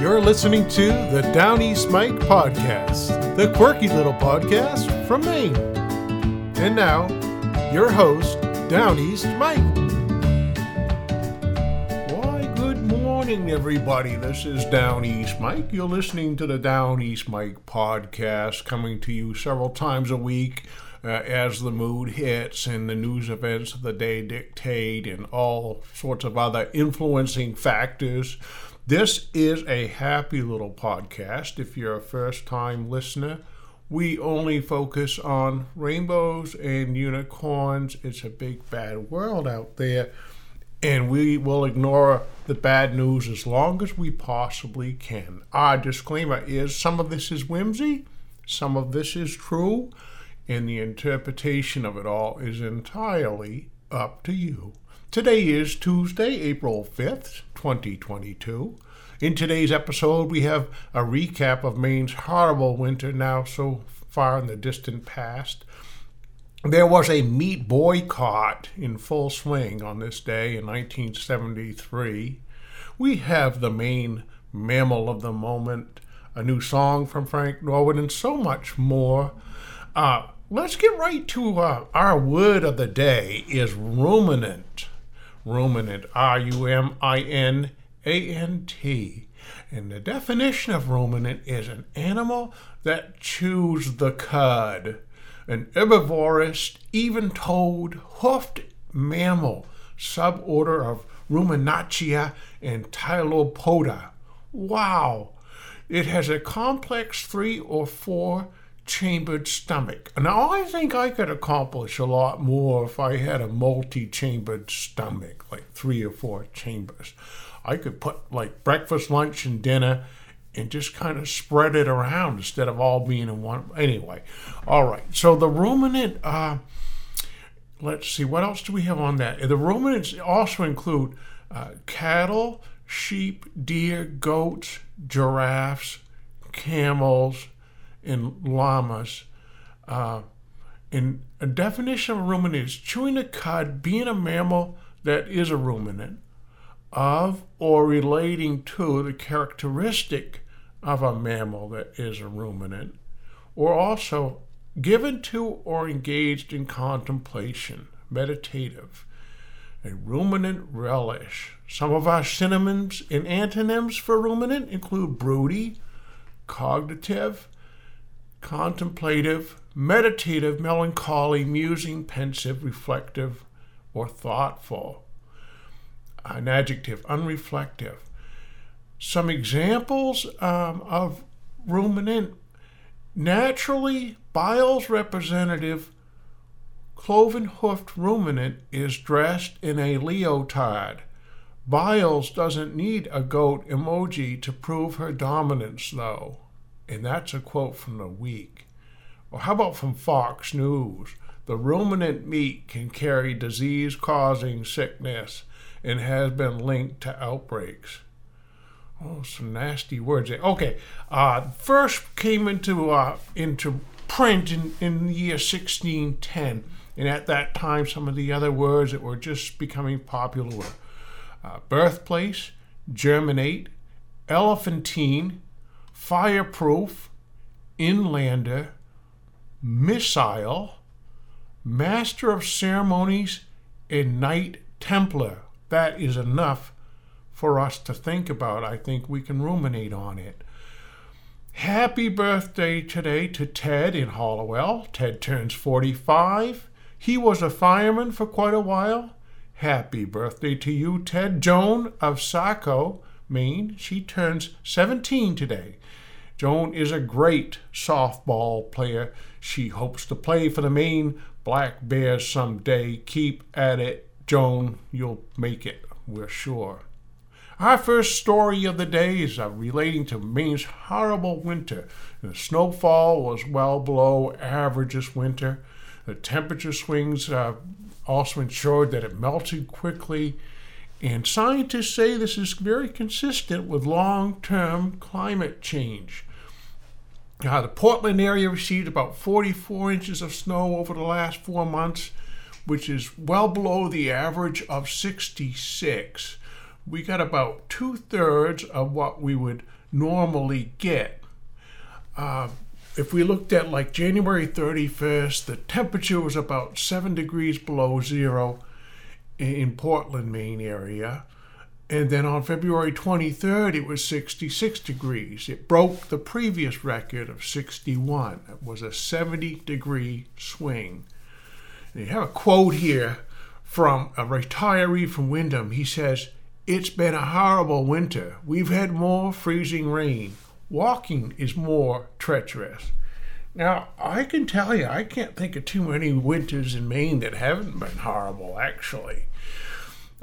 You're listening to the Down East Mike podcast, the quirky little podcast from Maine. And now, your host, Down East Mike. Why, good morning, everybody. This is Down East Mike. You're listening to the Down East Mike podcast, coming to you several times a week. Uh, as the mood hits and the news events of the day dictate, and all sorts of other influencing factors this is a happy little podcast. If you're a first time listener, we only focus on rainbows and unicorns. It's a big bad world out there, and we will ignore the bad news as long as we possibly can. Our disclaimer is some of this is whimsy, some of this is true, and the interpretation of it all is entirely up to you. Today is Tuesday, April 5th, 2022. In today's episode, we have a recap of Maine's horrible winter now so far in the distant past. There was a meat boycott in full swing on this day in 1973. We have the Maine mammal of the moment, a new song from Frank Norwood, and so much more. Uh, let's get right to uh, our word of the day is ruminant ruminant, R U M I N A N T. And the definition of ruminant is an animal that chews the cud, an herbivorous, even toed, hoofed mammal, suborder of Ruminantia and Tylopoda. Wow! It has a complex three or four chambered stomach. Now, I think I could accomplish a lot more if I had a multi chambered stomach, like three or four chambers. I could put like breakfast, lunch, and dinner and just kind of spread it around instead of all being in one. Anyway, all right. So the ruminant, uh, let's see, what else do we have on that? The ruminants also include uh, cattle, sheep, deer, goats, giraffes, camels, in llamas. Uh, in a definition of ruminant is chewing a cud, being a mammal that is a ruminant, of or relating to the characteristic of a mammal that is a ruminant, or also given to or engaged in contemplation, meditative. A ruminant relish. Some of our synonyms and antonyms for ruminant include broody, cognitive, contemplative, meditative, melancholy, musing, pensive, reflective, or thoughtful. An adjective, unreflective. Some examples um, of ruminant. Naturally, Biles' representative cloven hoofed ruminant is dressed in a leotard. Biles doesn't need a goat emoji to prove her dominance, though. And that's a quote from the week. Or how about from Fox News? The ruminant meat can carry disease causing sickness and has been linked to outbreaks. Oh, some nasty words there. Okay, uh, first came into uh, into print in, in the year 1610, and at that time, some of the other words that were just becoming popular were uh, birthplace, germinate, elephantine, fireproof, inlander, missile, master of ceremonies, and knight templar. That is enough for us to think about. I think we can ruminate on it. Happy birthday today to Ted in Hallowell. Ted turns 45. He was a fireman for quite a while. Happy birthday to you, Ted. Joan of Saco, Maine. She turns 17 today. Joan is a great softball player. She hopes to play for the Maine Black Bears someday. Keep at it, Joan. You'll make it, we're sure. Our first story of the day is uh, relating to Maine's horrible winter. The snowfall was well below average this winter. The temperature swings uh, also ensured that it melted quickly. And scientists say this is very consistent with long term climate change. Uh, the Portland area received about 44 inches of snow over the last four months, which is well below the average of 66. We got about two thirds of what we would normally get. Uh, if we looked at like January 31st, the temperature was about 7 degrees below zero in Portland, Maine area. And then on February 23rd, it was 66 degrees. It broke the previous record of 61. It was a 70 degree swing. And you have a quote here from a retiree from Windham. He says, It's been a horrible winter. We've had more freezing rain. Walking is more treacherous. Now, I can tell you, I can't think of too many winters in Maine that haven't been horrible, actually.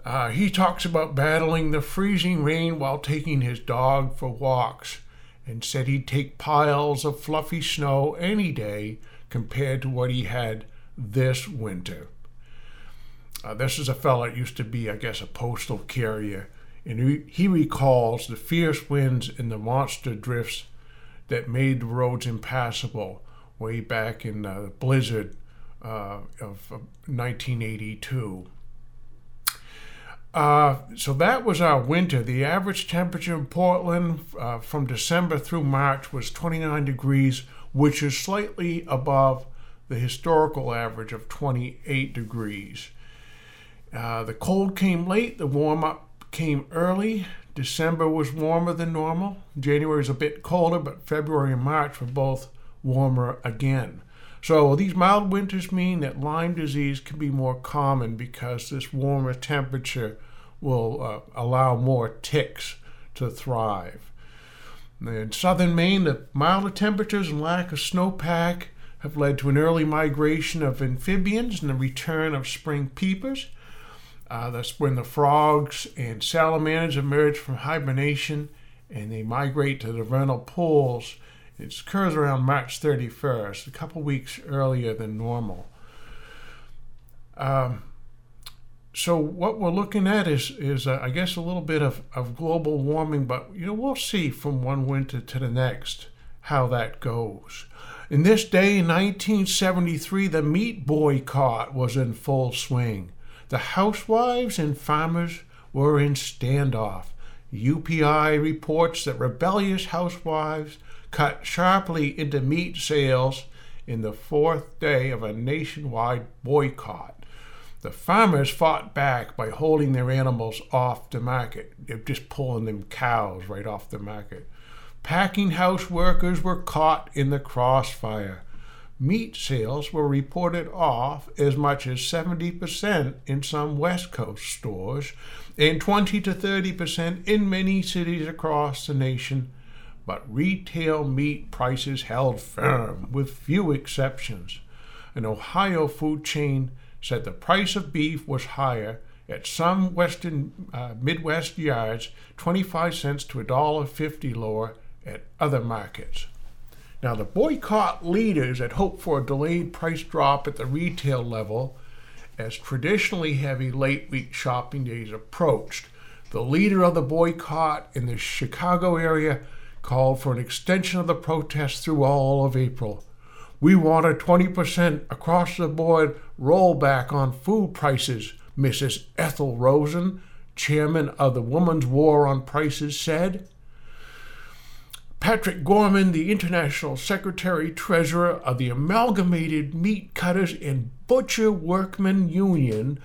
Uh, he talks about battling the freezing rain while taking his dog for walks and said he'd take piles of fluffy snow any day compared to what he had this winter. Uh, this is a fellow that used to be, I guess, a postal carrier, and he, he recalls the fierce winds and the monster drifts that made the roads impassable way back in the blizzard uh, of 1982. Uh, so that was our winter. The average temperature in Portland uh, from December through March was 29 degrees, which is slightly above the historical average of 28 degrees. Uh, the cold came late, the warm up came early. December was warmer than normal. January is a bit colder, but February and March were both warmer again. So these mild winters mean that Lyme disease can be more common because this warmer temperature will uh, allow more ticks to thrive. In southern Maine, the milder temperatures and lack of snowpack have led to an early migration of amphibians and the return of spring peepers. Uh, that's when the frogs and salamanders emerge from hibernation and they migrate to the vernal pools. It occurs around March 31st, a couple weeks earlier than normal. Um, so what we're looking at is is uh, I guess a little bit of, of global warming, but you know we'll see from one winter to the next how that goes. In this day, in 1973, the meat boycott was in full swing. The housewives and farmers were in standoff. UPI reports that rebellious housewives cut sharply into meat sales in the fourth day of a nationwide boycott. The farmers fought back by holding their animals off the market. They're just pulling them cows right off the market. Packing house workers were caught in the crossfire. Meat sales were reported off as much as 70% in some West Coast stores and 20 to 30% in many cities across the nation. But retail meat prices held firm, with few exceptions. An Ohio food chain said the price of beef was higher at some western uh, Midwest yards, 25 cents to $1.50 lower at other markets. Now, the boycott leaders had hoped for a delayed price drop at the retail level as traditionally heavy late week shopping days approached. The leader of the boycott in the Chicago area called for an extension of the protest through all of April. We want a 20% across the board rollback on food prices, Mrs. Ethel Rosen, chairman of the Women's War on Prices, said. Patrick Gorman, the International Secretary Treasurer of the Amalgamated Meat Cutters and Butcher Workmen Union,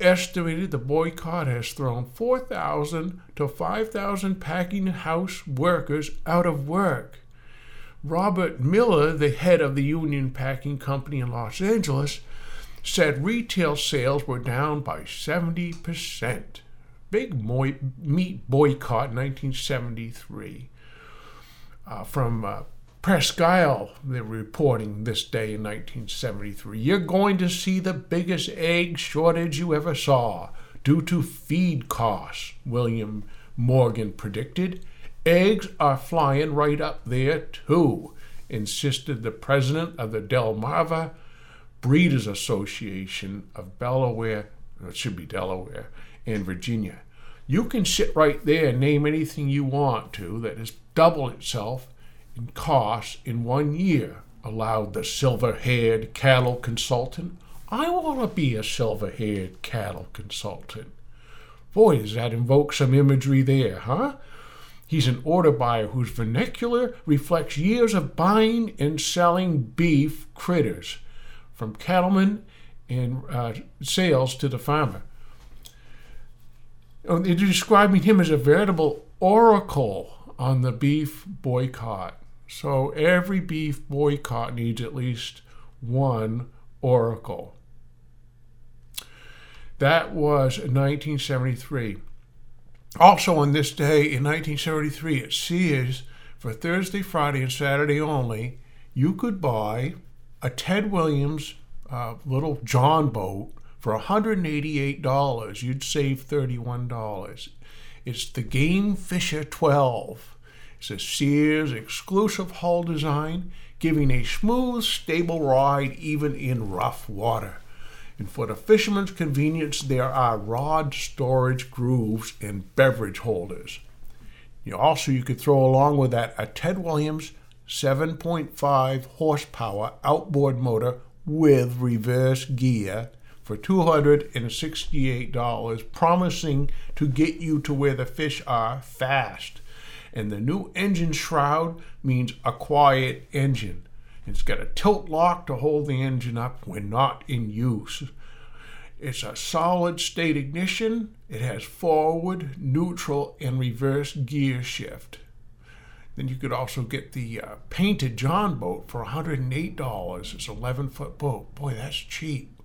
estimated the boycott has thrown 4,000 to 5,000 packing house workers out of work. Robert Miller, the head of the Union Packing Company in Los Angeles, said retail sales were down by 70%. Big meat boycott 1973. Uh, from uh, Presque Isle, they're reporting this day in 1973. You're going to see the biggest egg shortage you ever saw due to feed costs, William Morgan predicted. Eggs are flying right up there, too, insisted the president of the Delmarva Breeders Association of Delaware, it should be Delaware, and Virginia. You can sit right there and name anything you want to that has doubled itself in cost in one year, allowed the silver haired cattle consultant. I want to be a silver haired cattle consultant. Boy, does that invoke some imagery there, huh? He's an order buyer whose vernacular reflects years of buying and selling beef critters, from cattlemen and uh, sales to the farmer. They're describing him as a veritable oracle on the beef boycott. So every beef boycott needs at least one oracle. That was 1973. Also, on this day in 1973 at Sears, for Thursday, Friday, and Saturday only, you could buy a Ted Williams uh, little John boat for $188. You'd save $31. It's the Game Fisher 12. It's a Sears exclusive hull design, giving a smooth, stable ride even in rough water. And for the fisherman's convenience, there are rod storage grooves and beverage holders. You also, you could throw along with that a Ted Williams 7.5 horsepower outboard motor with reverse gear for $268, promising to get you to where the fish are fast. And the new engine shroud means a quiet engine. It's got a tilt lock to hold the engine up when not in use. It's a solid state ignition. It has forward, neutral, and reverse gear shift. Then you could also get the uh, painted John boat for $108. It's 11 foot boat. Boy, that's cheap.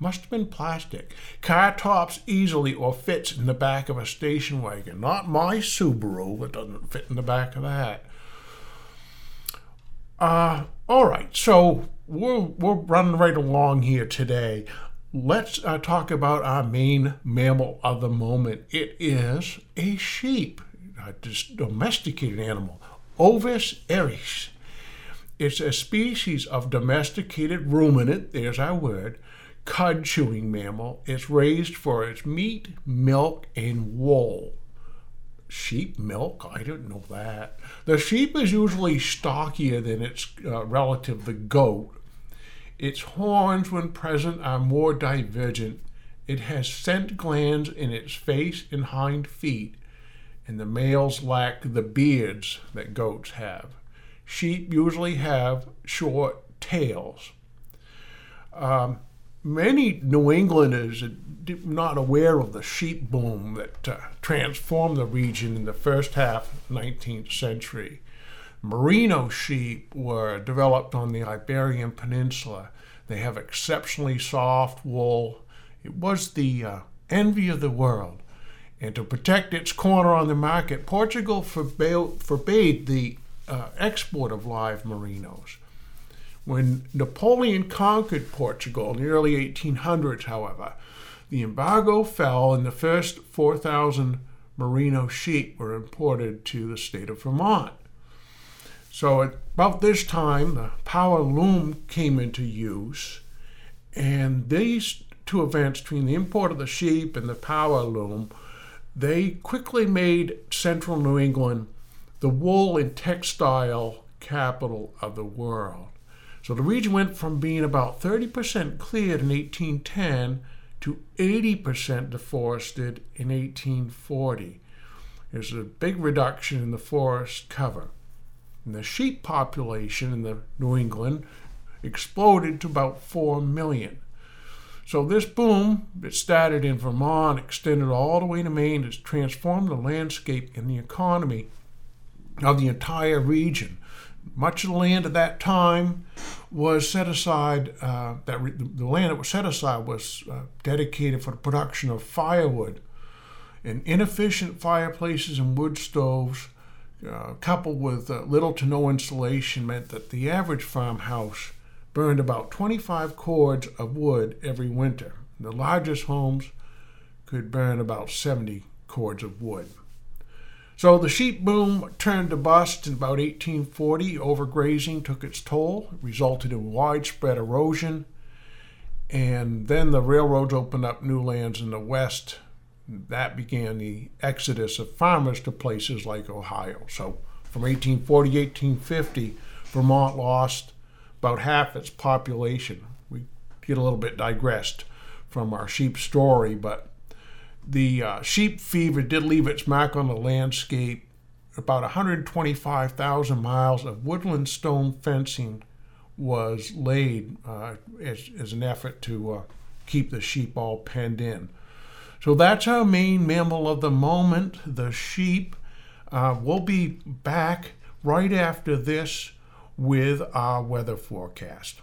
Must have been plastic. Car tops easily or fits in the back of a station wagon. Not my Subaru, it doesn't fit in the back of that. Uh, all right, so we're, we're running right along here today. Let's uh, talk about our Maine mammal of the moment. It is a sheep, a domesticated animal, Ovis aries. It's a species of domesticated ruminant, there's our word, cud chewing mammal. It's raised for its meat, milk, and wool. Sheep milk? I didn't know that. The sheep is usually stockier than its uh, relative, the goat. Its horns, when present, are more divergent. It has scent glands in its face and hind feet, and the males lack the beards that goats have. Sheep usually have short tails. Um, many New Englanders are not aware of the sheep boom that uh, transformed the region in the first half of the 19th century. Merino sheep were developed on the Iberian Peninsula. They have exceptionally soft wool. It was the uh, envy of the world. And to protect its corner on the market, Portugal forbade, forbade the uh, export of live merinos. When Napoleon conquered Portugal in the early 1800s, however, the embargo fell and the first 4,000 merino sheep were imported to the state of Vermont. So at about this time, the power loom came into use, and these two events between the import of the sheep and the power loom, they quickly made central New England the wool and textile capital of the world. So the region went from being about 30% cleared in 1810 to 80% deforested in 1840. There's a big reduction in the forest cover. And the sheep population in the New England exploded to about 4 million. So this boom that started in Vermont, extended all the way to Maine, has transformed the landscape and the economy of the entire region. Much of the land at that time was set aside, uh, that re- the land that was set aside was uh, dedicated for the production of firewood. And inefficient fireplaces and wood stoves, uh, coupled with uh, little to no insulation, meant that the average farmhouse burned about 25 cords of wood every winter. The largest homes could burn about 70 cords of wood. So the sheep boom turned to bust in about 1840. Overgrazing took its toll, resulted in widespread erosion, and then the railroads opened up new lands in the west. That began the exodus of farmers to places like Ohio. So from 1840 to 1850, Vermont lost about half its population. We get a little bit digressed from our sheep story, but the uh, sheep fever did leave its mark on the landscape about 125,000 miles of woodland stone fencing was laid uh, as, as an effort to uh, keep the sheep all penned in. So that's our Maine mammal of the moment, the sheep. Uh, we'll be back right after this with our weather forecast.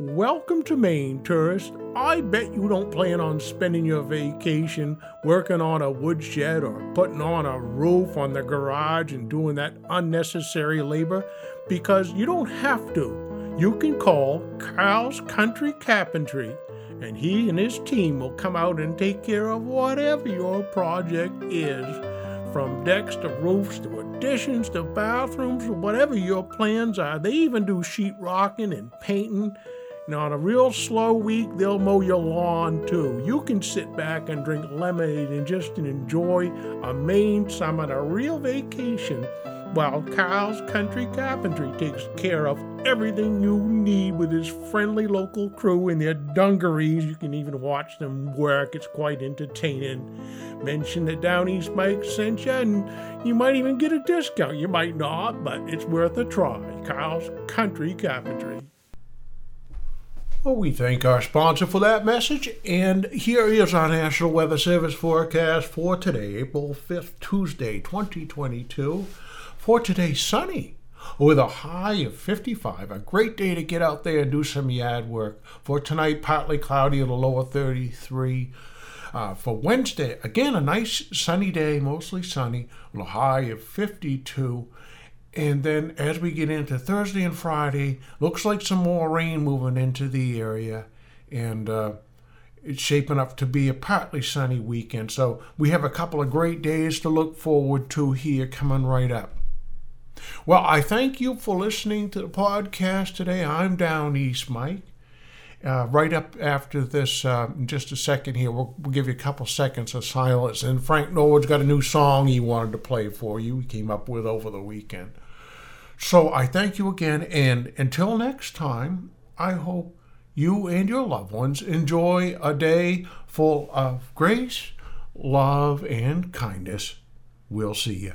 Welcome to Maine, tourist. I bet you don't plan on spending your vacation working on a woodshed or putting on a roof on the garage and doing that unnecessary labor because you don't have to. You can call Carl's Country Carpentry and he and his team will come out and take care of whatever your project is from decks to roofs to additions to bathrooms or whatever your plans are. They even do sheetrocking and painting. On a real slow week, they'll mow your lawn too. You can sit back and drink lemonade and just enjoy a Maine summer, a real vacation while Carl's Country Carpentry takes care of everything you need with his friendly local crew in their dungarees. You can even watch them work, it's quite entertaining. Mention that Down East Mike sent you, and you might even get a discount. You might not, but it's worth a try. Carl's Country Carpentry. Well, we thank our sponsor for that message, and here is our National Weather Service forecast for today, April 5th, Tuesday, 2022. For today, sunny with a high of 55. A great day to get out there and do some yard work. For tonight, partly cloudy at a low of 33. Uh, for Wednesday, again, a nice sunny day, mostly sunny, with a high of 52. And then as we get into Thursday and Friday, looks like some more rain moving into the area. And uh, it's shaping up to be a partly sunny weekend. So we have a couple of great days to look forward to here coming right up. Well, I thank you for listening to the podcast today. I'm Down East Mike. Uh, right up after this, uh, in just a second here, we'll, we'll, give you a couple seconds of silence. And Frank Norwood's got a new song he wanted to play for you, he came up with over the weekend. So I thank you again. And until next time, I hope you and your loved ones enjoy a day full of grace, love, and kindness. We'll see you.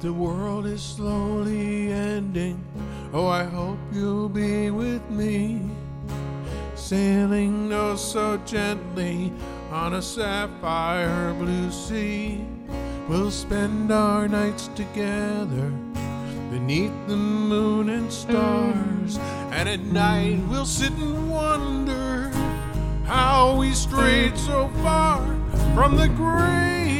The world is slowly ending, oh, I hope you'll be with me. Sailing oh so gently on a sapphire blue sea. We'll spend our nights together beneath the moon and stars. And at night we'll sit and wonder how we strayed so far from the grave.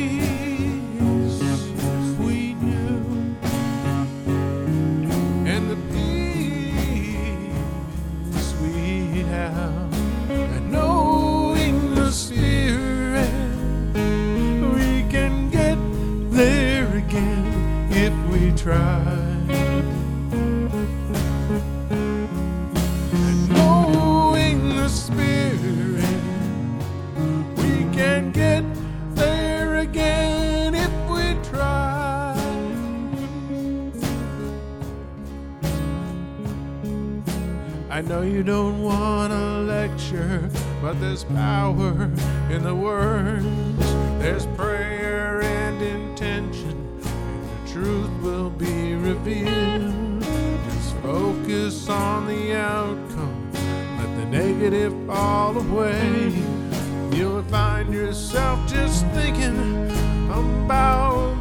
I know you don't want a lecture, but there's power in the words. There's prayer and intention, and the truth will be revealed. Just focus on the outcome, let the negative fall away. You'll find yourself just thinking about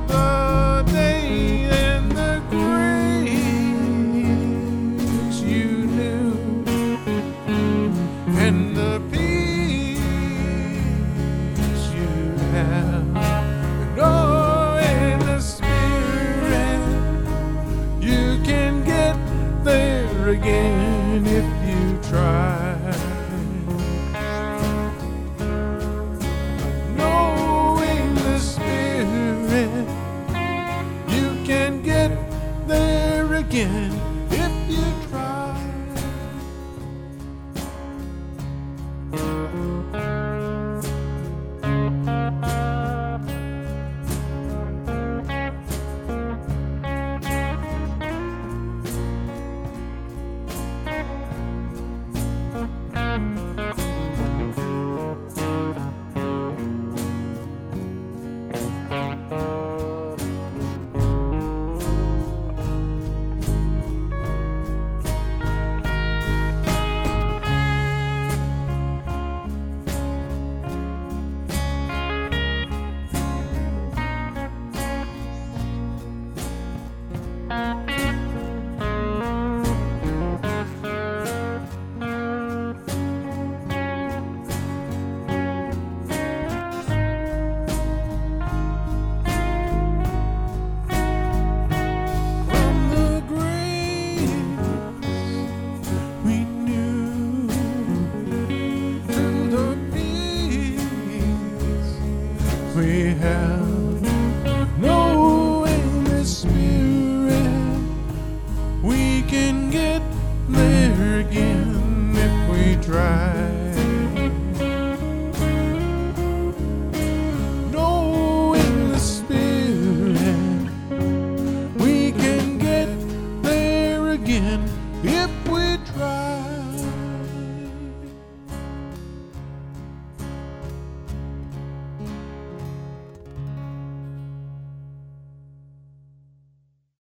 again if you try.